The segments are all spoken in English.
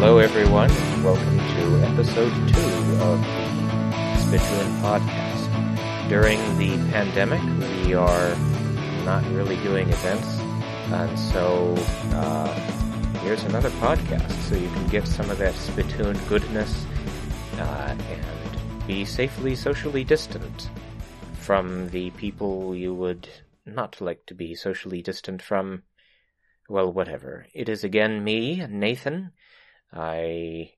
Hello, everyone. Welcome to episode two of the Spittoon podcast. During the pandemic, we are not really doing events, and so uh, here's another podcast so you can get some of that Spittoon goodness uh, and be safely socially distant from the people you would not like to be socially distant from. Well, whatever. It is again me, Nathan. I.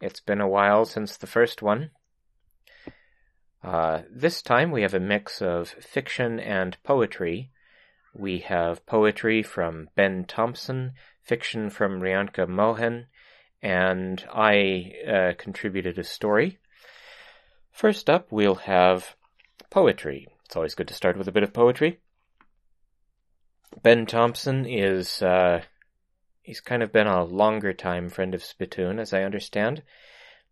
It's been a while since the first one. Uh, this time we have a mix of fiction and poetry. We have poetry from Ben Thompson, fiction from Rianka Mohan, and I uh, contributed a story. First up, we'll have poetry. It's always good to start with a bit of poetry. Ben Thompson is, uh, he's kind of been a longer time friend of Spittoon, as I understand.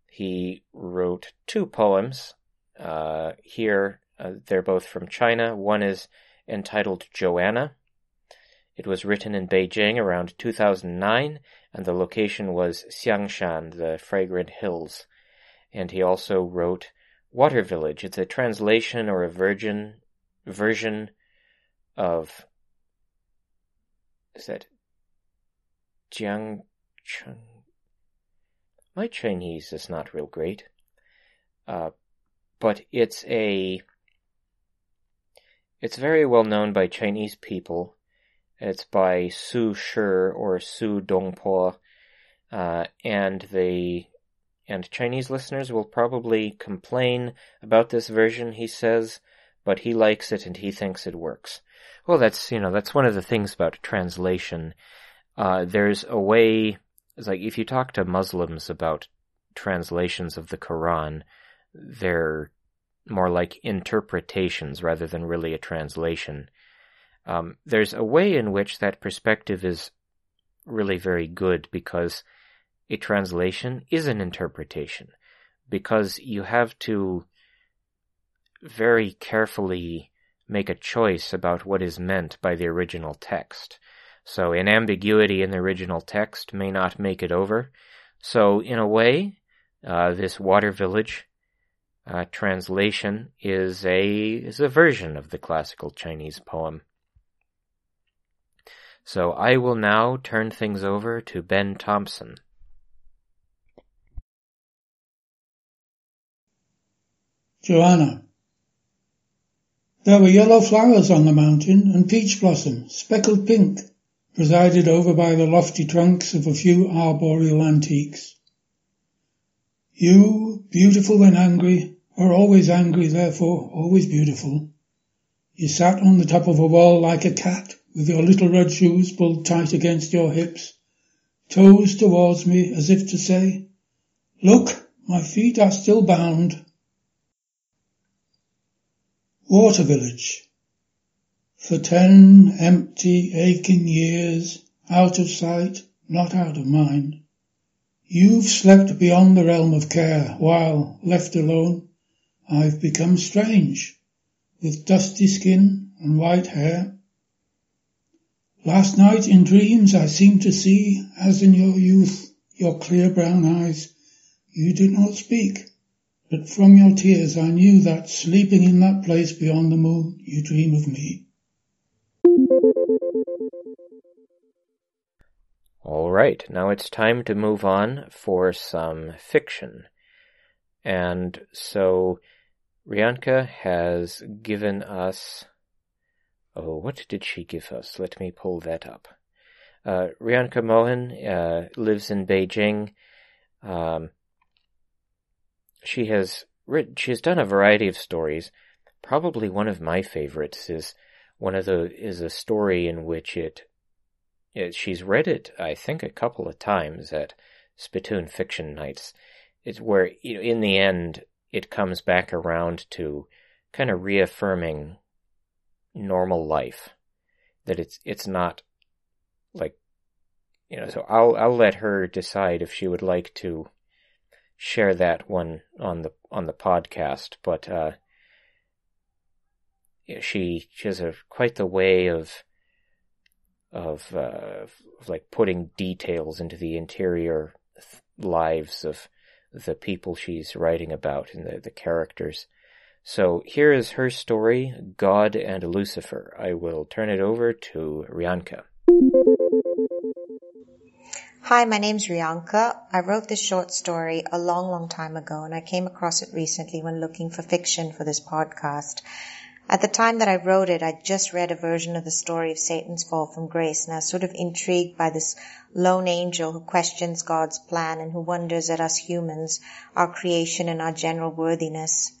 He wrote two poems uh, here. Uh, they're both from China. One is entitled Joanna. It was written in Beijing around 2009, and the location was Xiangshan, the fragrant hills. And he also wrote Water Village. It's a translation or a virgin version of is that Jiang Cheng? My Chinese is not real great, uh, but it's a it's very well known by Chinese people. It's by Su Shi or Su Dongpo, uh, and they and Chinese listeners will probably complain about this version. He says, but he likes it and he thinks it works. Well, that's you know that's one of the things about translation. Uh, there's a way. It's like if you talk to Muslims about translations of the Quran, they're more like interpretations rather than really a translation. Um, there's a way in which that perspective is really very good because a translation is an interpretation because you have to very carefully make a choice about what is meant by the original text. So an ambiguity in the original text may not make it over. So in a way, uh, this Water Village uh, translation is a is a version of the classical Chinese poem. So I will now turn things over to Ben Thompson. Joanna. There were yellow flowers on the mountain and peach blossom, speckled pink, presided over by the lofty trunks of a few arboreal antiques. You, beautiful when angry, are always angry, therefore always beautiful. You sat on the top of a wall like a cat, with your little red shoes pulled tight against your hips, toes towards me as if to say, Look, my feet are still bound. Water Village. For ten empty, aching years, out of sight, not out of mind, you've slept beyond the realm of care, while, left alone, I've become strange, with dusty skin and white hair. Last night in dreams I seemed to see, as in your youth, your clear brown eyes. You did not speak, but from your tears I knew that, sleeping in that place beyond the moon, you dream of me. All right, now it's time to move on for some fiction. And so Rianka has given us. Oh, what did she give us? Let me pull that up. Uh, Rianka Mohan uh, lives in Beijing. Um, she has written, she has done a variety of stories. Probably one of my favorites is one of the is a story in which it, it she's read it I think a couple of times at Spittoon Fiction Nights. It's where you know in the end it comes back around to kind of reaffirming normal life that it's it's not like you know so I'll I'll let her decide if she would like to share that one on the on the podcast, but uh, she she has a quite the way of of, uh, of like putting details into the interior lives of the people she's writing about and the, the characters. So here is her story, God and Lucifer. I will turn it over to Rianka. Hi, my name's Rianka. I wrote this short story a long, long time ago and I came across it recently when looking for fiction for this podcast. At the time that I wrote it, I'd just read a version of the story of Satan's fall from grace and I was sort of intrigued by this lone angel who questions God's plan and who wonders at us humans, our creation and our general worthiness.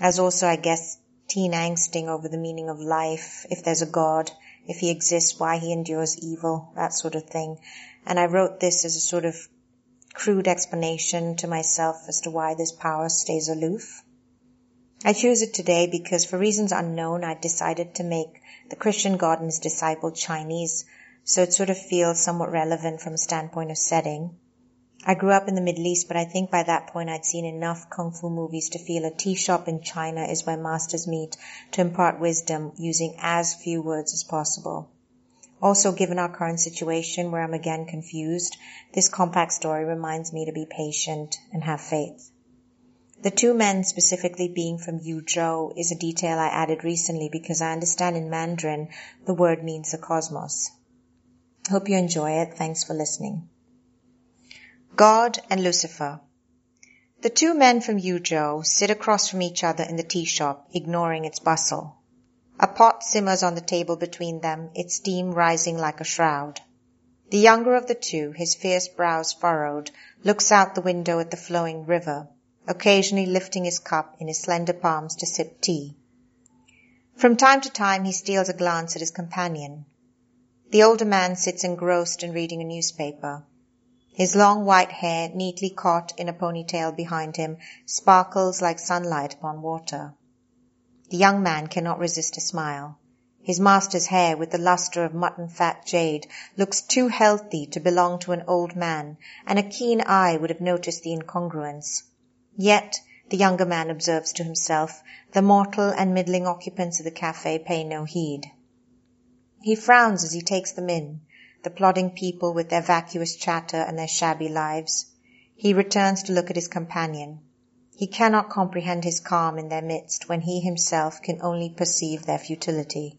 As also, I guess, teen angsting over the meaning of life, if there's a God, if he exists, why he endures evil, that sort of thing. And I wrote this as a sort of crude explanation to myself as to why this power stays aloof. I choose it today because for reasons unknown, I decided to make the Christian God and his disciple Chinese, so it sort of feels somewhat relevant from a standpoint of setting. I grew up in the Middle East, but I think by that point I'd seen enough kung fu movies to feel a tea shop in China is where masters meet to impart wisdom using as few words as possible. Also, given our current situation where I'm again confused, this compact story reminds me to be patient and have faith. The two men specifically being from Yuzhou is a detail I added recently because I understand in Mandarin the word means the cosmos. Hope you enjoy it. Thanks for listening. God and Lucifer. The two men from Yuzhou sit across from each other in the tea shop, ignoring its bustle. A pot simmers on the table between them, its steam rising like a shroud. The younger of the two, his fierce brows furrowed, looks out the window at the flowing river, occasionally lifting his cup in his slender palms to sip tea. From time to time he steals a glance at his companion. The older man sits engrossed in reading a newspaper. His long white hair, neatly caught in a ponytail behind him, sparkles like sunlight upon water. The young man cannot resist a smile. His master's hair, with the luster of mutton fat jade, looks too healthy to belong to an old man, and a keen eye would have noticed the incongruence. Yet, the younger man observes to himself, the mortal and middling occupants of the cafe pay no heed. He frowns as he takes them in, the plodding people with their vacuous chatter and their shabby lives. He returns to look at his companion. He cannot comprehend his calm in their midst when he himself can only perceive their futility.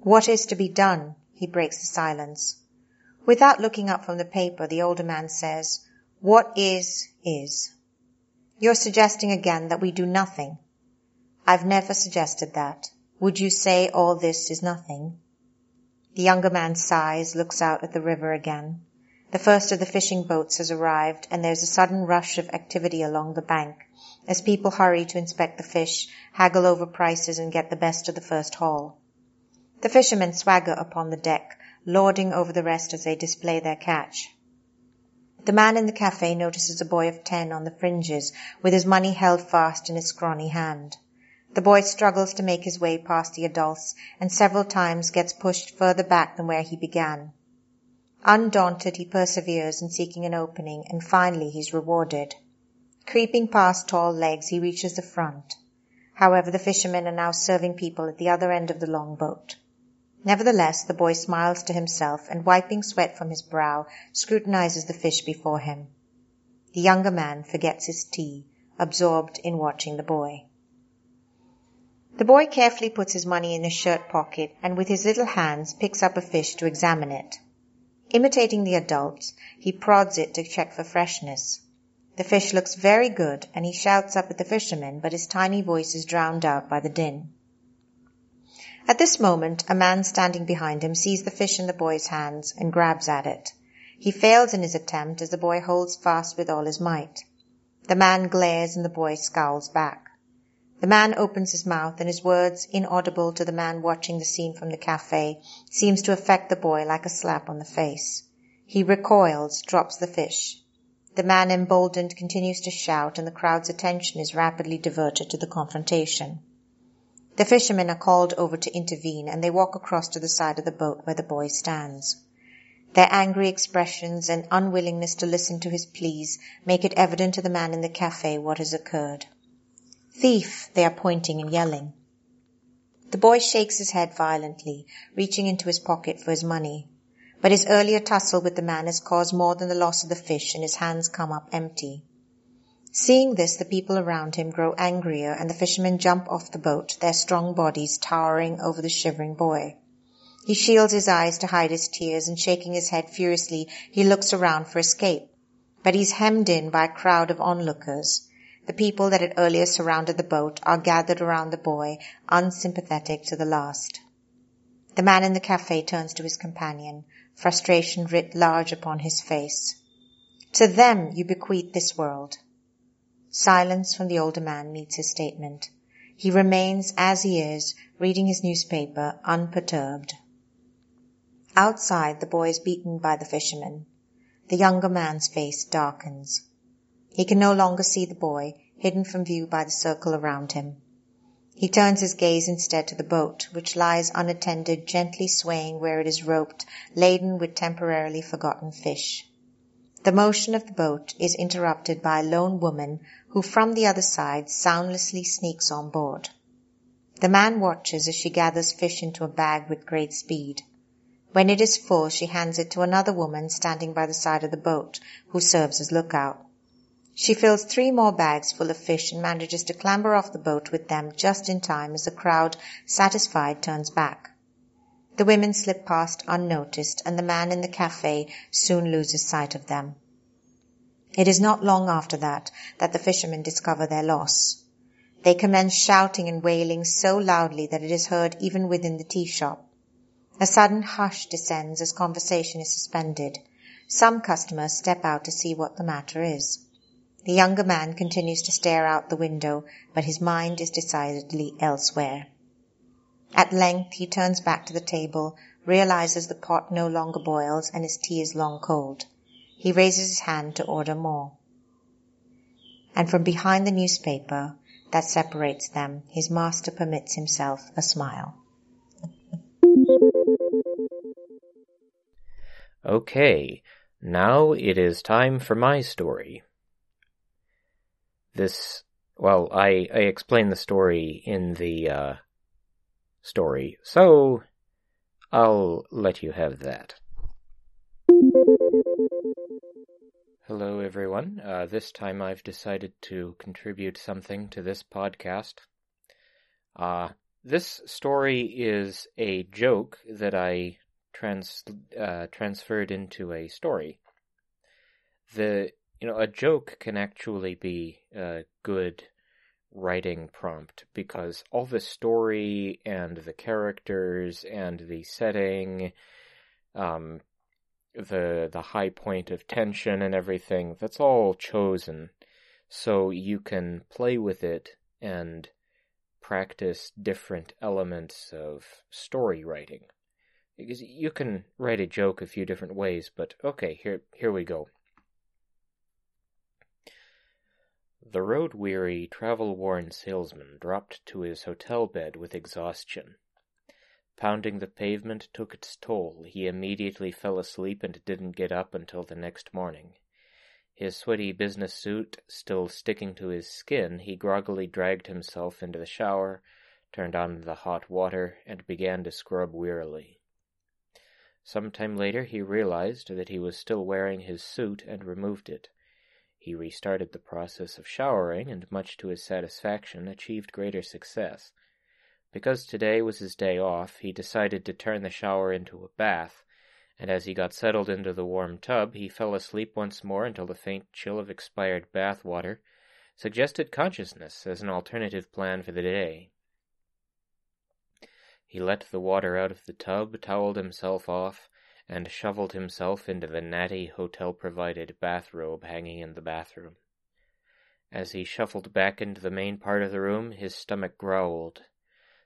What is to be done? He breaks the silence. Without looking up from the paper, the older man says, What is, is. You're suggesting again that we do nothing. I've never suggested that. Would you say all this is nothing? The younger man sighs, looks out at the river again. The first of the fishing boats has arrived, and there's a sudden rush of activity along the bank as people hurry to inspect the fish, haggle over prices, and get the best of the first haul. The fishermen swagger upon the deck, lording over the rest as they display their catch. The man in the cafe notices a boy of ten on the fringes, with his money held fast in his scrawny hand. The boy struggles to make his way past the adults, and several times gets pushed further back than where he began. Undaunted, he perseveres in seeking an opening, and finally he is rewarded. Creeping past tall legs, he reaches the front. However, the fishermen are now serving people at the other end of the long boat. Nevertheless, the boy smiles to himself and wiping sweat from his brow, scrutinizes the fish before him. The younger man forgets his tea, absorbed in watching the boy. The boy carefully puts his money in his shirt pocket and with his little hands picks up a fish to examine it. Imitating the adults, he prods it to check for freshness. The fish looks very good, and he shouts up at the fishermen, but his tiny voice is drowned out by the din. At this moment, a man standing behind him sees the fish in the boy's hands and grabs at it. He fails in his attempt as the boy holds fast with all his might. The man glares and the boy scowls back. The man opens his mouth and his words, inaudible to the man watching the scene from the cafe, seems to affect the boy like a slap on the face. He recoils, drops the fish. The man emboldened continues to shout and the crowd's attention is rapidly diverted to the confrontation. The fishermen are called over to intervene and they walk across to the side of the boat where the boy stands. Their angry expressions and unwillingness to listen to his pleas make it evident to the man in the cafe what has occurred. Thief, they are pointing and yelling. The boy shakes his head violently, reaching into his pocket for his money. But his earlier tussle with the man has caused more than the loss of the fish and his hands come up empty. Seeing this, the people around him grow angrier and the fishermen jump off the boat, their strong bodies towering over the shivering boy. He shields his eyes to hide his tears and shaking his head furiously, he looks around for escape. But he's hemmed in by a crowd of onlookers. The people that had earlier surrounded the boat are gathered around the boy, unsympathetic to the last. The man in the cafe turns to his companion, frustration writ large upon his face. To them you bequeath this world. Silence from the older man meets his statement. He remains as he is, reading his newspaper, unperturbed. Outside, the boy is beaten by the fishermen. The younger man's face darkens. He can no longer see the boy, hidden from view by the circle around him. He turns his gaze instead to the boat, which lies unattended, gently swaying where it is roped, laden with temporarily forgotten fish. The motion of the boat is interrupted by a lone woman who from the other side soundlessly sneaks on board. The man watches as she gathers fish into a bag with great speed. When it is full, she hands it to another woman standing by the side of the boat, who serves as lookout. She fills three more bags full of fish and manages to clamber off the boat with them just in time as the crowd, satisfied, turns back. The women slip past unnoticed and the man in the cafe soon loses sight of them. It is not long after that that the fishermen discover their loss. They commence shouting and wailing so loudly that it is heard even within the tea shop. A sudden hush descends as conversation is suspended. Some customers step out to see what the matter is. The younger man continues to stare out the window, but his mind is decidedly elsewhere. At length he turns back to the table, realizes the pot no longer boils and his tea is long cold. He raises his hand to order more. And from behind the newspaper that separates them, his master permits himself a smile. Okay, now it is time for my story this well, I I explain the story in the uh, story, so I'll let you have that. Hello, everyone. Uh, this time I've decided to contribute something to this podcast. Uh, this story is a joke that I trans uh, transferred into a story. The you know, a joke can actually be a good writing prompt because all the story and the characters and the setting, um, the the high point of tension and everything, that's all chosen so you can play with it and practice different elements of story writing. Because you can write a joke a few different ways, but okay, here here we go. The road-weary, travel-worn salesman dropped to his hotel bed with exhaustion. Pounding the pavement took its toll. He immediately fell asleep and didn't get up until the next morning. His sweaty business suit still sticking to his skin, he groggily dragged himself into the shower, turned on the hot water, and began to scrub wearily. Some time later he realized that he was still wearing his suit and removed it. He restarted the process of showering and, much to his satisfaction, achieved greater success. Because today was his day off, he decided to turn the shower into a bath, and as he got settled into the warm tub, he fell asleep once more until the faint chill of expired bath water suggested consciousness as an alternative plan for the day. He let the water out of the tub, toweled himself off, and shoveled himself into the natty hotel-provided bathrobe hanging in the bathroom. As he shuffled back into the main part of the room, his stomach growled.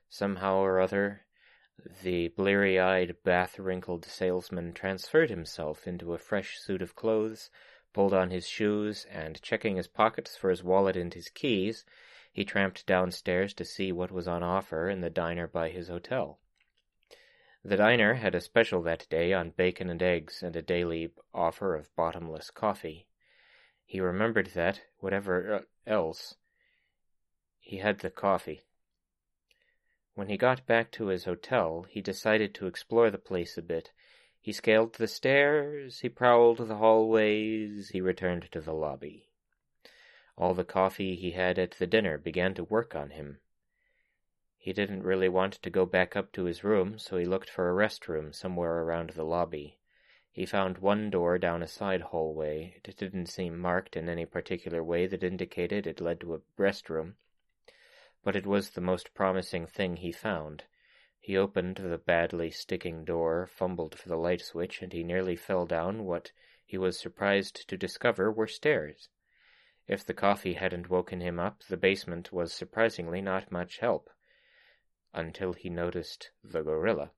Somehow or other, the bleary-eyed, bath-wrinkled salesman transferred himself into a fresh suit of clothes, pulled on his shoes, and checking his pockets for his wallet and his keys, he tramped downstairs to see what was on offer in the diner by his hotel. The diner had a special that day on bacon and eggs and a daily offer of bottomless coffee. He remembered that, whatever uh, else, he had the coffee. When he got back to his hotel, he decided to explore the place a bit. He scaled the stairs, he prowled the hallways, he returned to the lobby. All the coffee he had at the dinner began to work on him. He didn't really want to go back up to his room, so he looked for a restroom somewhere around the lobby. He found one door down a side hallway. It didn't seem marked in any particular way that indicated it led to a restroom but it was the most promising thing he found. He opened the badly sticking door, fumbled for the light switch, and he nearly fell down what he was surprised to discover were stairs. If the coffee hadn't woken him up, the basement was surprisingly not much help. Until he noticed the gorilla.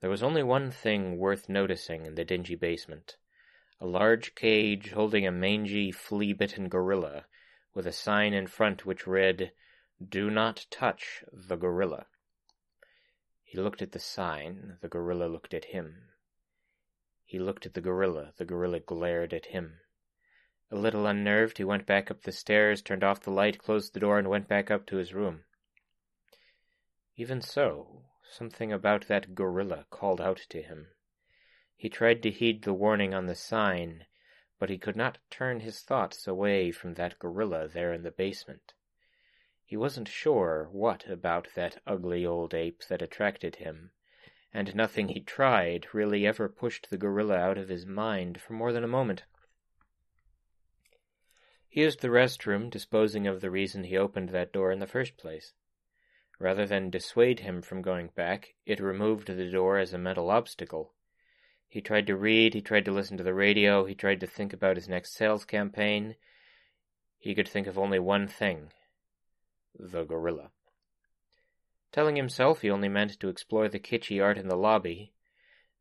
There was only one thing worth noticing in the dingy basement. A large cage holding a mangy, flea-bitten gorilla with a sign in front which read, Do not touch the gorilla. He looked at the sign, the gorilla looked at him. He looked at the gorilla, the gorilla glared at him. A little unnerved, he went back up the stairs, turned off the light, closed the door, and went back up to his room. Even so, something about that gorilla called out to him. He tried to heed the warning on the sign, but he could not turn his thoughts away from that gorilla there in the basement. He wasn't sure what about that ugly old ape that attracted him, and nothing he tried really ever pushed the gorilla out of his mind for more than a moment. He used the restroom, disposing of the reason he opened that door in the first place. Rather than dissuade him from going back, it removed the door as a mental obstacle, he tried to read, he tried to listen to the radio, he tried to think about his next sales campaign. He could think of only one thing the gorilla. Telling himself he only meant to explore the kitschy art in the lobby,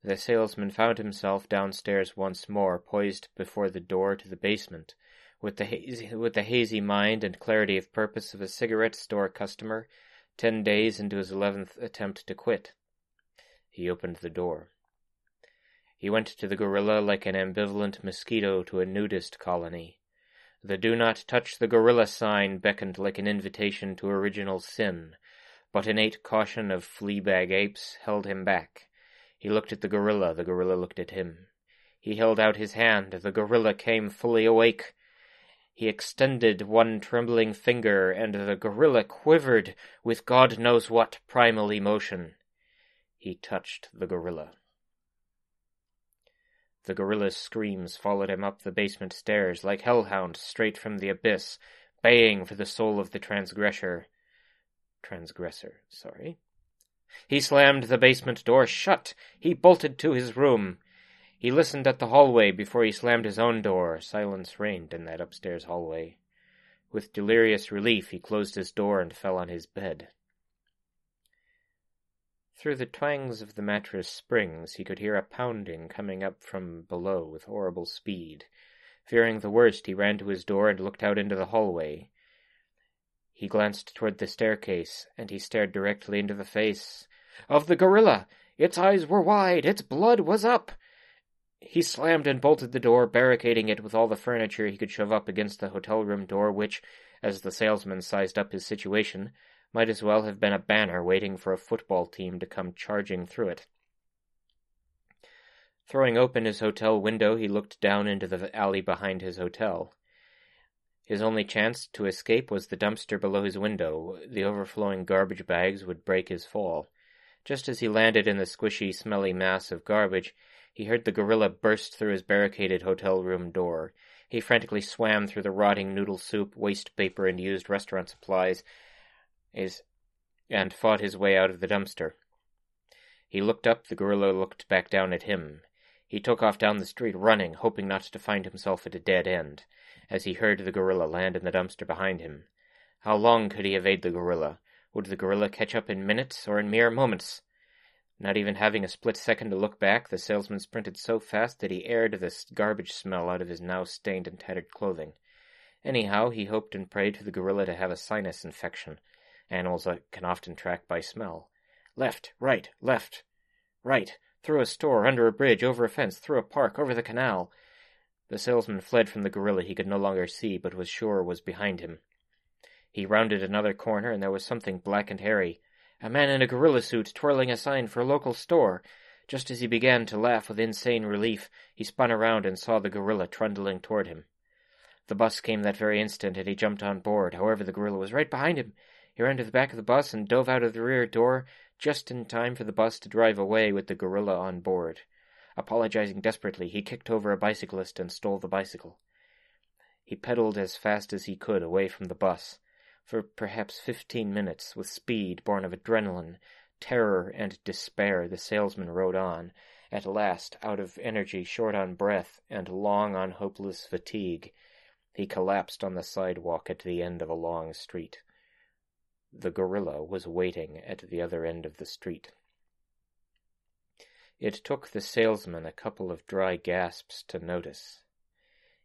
the salesman found himself downstairs once more, poised before the door to the basement, with the hazy, with the hazy mind and clarity of purpose of a cigarette store customer, ten days into his eleventh attempt to quit. He opened the door. He went to the gorilla like an ambivalent mosquito to a nudist colony. The do not touch the gorilla sign beckoned like an invitation to original sin, but innate caution of flea-bag apes held him back. He looked at the gorilla, the gorilla looked at him. He held out his hand, the gorilla came fully awake. He extended one trembling finger, and the gorilla quivered with God knows what primal emotion. He touched the gorilla. The gorilla's screams followed him up the basement stairs like hellhounds straight from the abyss, baying for the soul of the transgressor. Transgressor, sorry. He slammed the basement door shut. He bolted to his room. He listened at the hallway before he slammed his own door. Silence reigned in that upstairs hallway. With delirious relief, he closed his door and fell on his bed. Through the twangs of the mattress springs he could hear a pounding coming up from below with horrible speed. Fearing the worst, he ran to his door and looked out into the hallway. He glanced toward the staircase, and he stared directly into the face of the gorilla. Its eyes were wide, its blood was up. He slammed and bolted the door, barricading it with all the furniture he could shove up against the hotel room door, which, as the salesman sized up his situation, might as well have been a banner waiting for a football team to come charging through it. Throwing open his hotel window, he looked down into the alley behind his hotel. His only chance to escape was the dumpster below his window. The overflowing garbage bags would break his fall. Just as he landed in the squishy, smelly mass of garbage, he heard the gorilla burst through his barricaded hotel room door. He frantically swam through the rotting noodle soup, waste paper, and used restaurant supplies is, and fought his way out of the dumpster. He looked up, the gorilla looked back down at him. He took off down the street, running, hoping not to find himself at a dead end, as he heard the gorilla land in the dumpster behind him. How long could he evade the gorilla? Would the gorilla catch up in minutes or in mere moments? Not even having a split second to look back, the salesman sprinted so fast that he aired the garbage smell out of his now stained and tattered clothing. Anyhow, he hoped and prayed for the gorilla to have a sinus infection, animals can often track by smell. Left, right, left, right, through a store, under a bridge, over a fence, through a park, over the canal. The salesman fled from the gorilla he could no longer see, but was sure was behind him. He rounded another corner, and there was something black and hairy. A man in a gorilla suit twirling a sign for a local store. Just as he began to laugh with insane relief, he spun around and saw the gorilla trundling toward him. The bus came that very instant, and he jumped on board. However, the gorilla was right behind him. He ran to the back of the bus and dove out of the rear door just in time for the bus to drive away with the gorilla on board. Apologizing desperately, he kicked over a bicyclist and stole the bicycle. He pedaled as fast as he could away from the bus. For perhaps fifteen minutes, with speed born of adrenaline, terror, and despair, the salesman rode on. At last, out of energy, short on breath, and long on hopeless fatigue, he collapsed on the sidewalk at the end of a long street. The gorilla was waiting at the other end of the street. It took the salesman a couple of dry gasps to notice.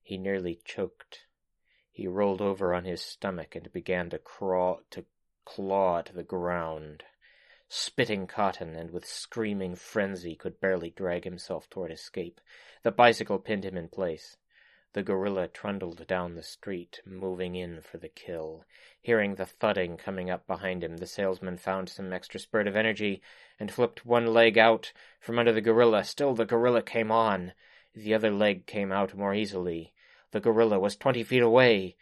He nearly choked. He rolled over on his stomach and began to crawl to claw at the ground. Spitting cotton and with screaming frenzy could barely drag himself toward escape. The bicycle pinned him in place. The gorilla trundled down the street, moving in for the kill. Hearing the thudding coming up behind him, the salesman found some extra spurt of energy and flipped one leg out from under the gorilla. Still the gorilla came on. The other leg came out more easily. The gorilla was twenty feet away.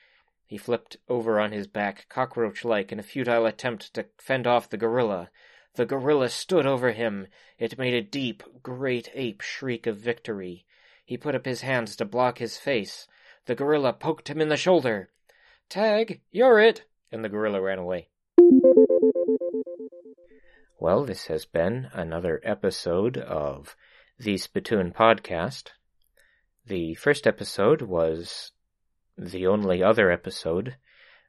He flipped over on his back, cockroach like, in a futile attempt to fend off the gorilla. The gorilla stood over him. It made a deep, great ape shriek of victory. He put up his hands to block his face. The gorilla poked him in the shoulder. Tag, you're it! And the gorilla ran away. Well, this has been another episode of the Spittoon Podcast. The first episode was the only other episode.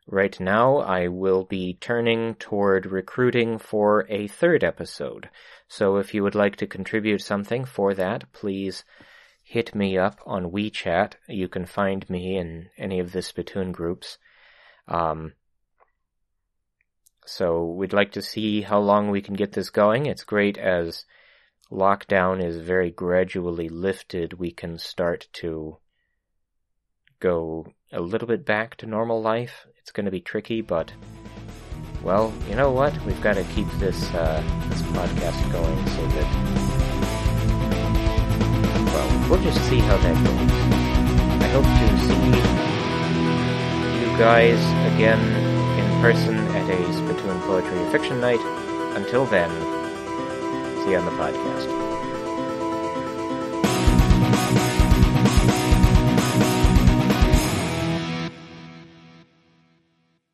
Right now, I will be turning toward recruiting for a third episode. So if you would like to contribute something for that, please hit me up on WeChat. You can find me in any of the Spittoon groups. Um, so we'd like to see how long we can get this going. It's great as lockdown is very gradually lifted. We can start to go a little bit back to normal life. It's going to be tricky, but well, you know what? We've got to keep this uh, this podcast going so that well, we'll just see how that goes. I hope to see you guys again in person at a Spittoon Poetry and Fiction Night. Until then, see on the podcast.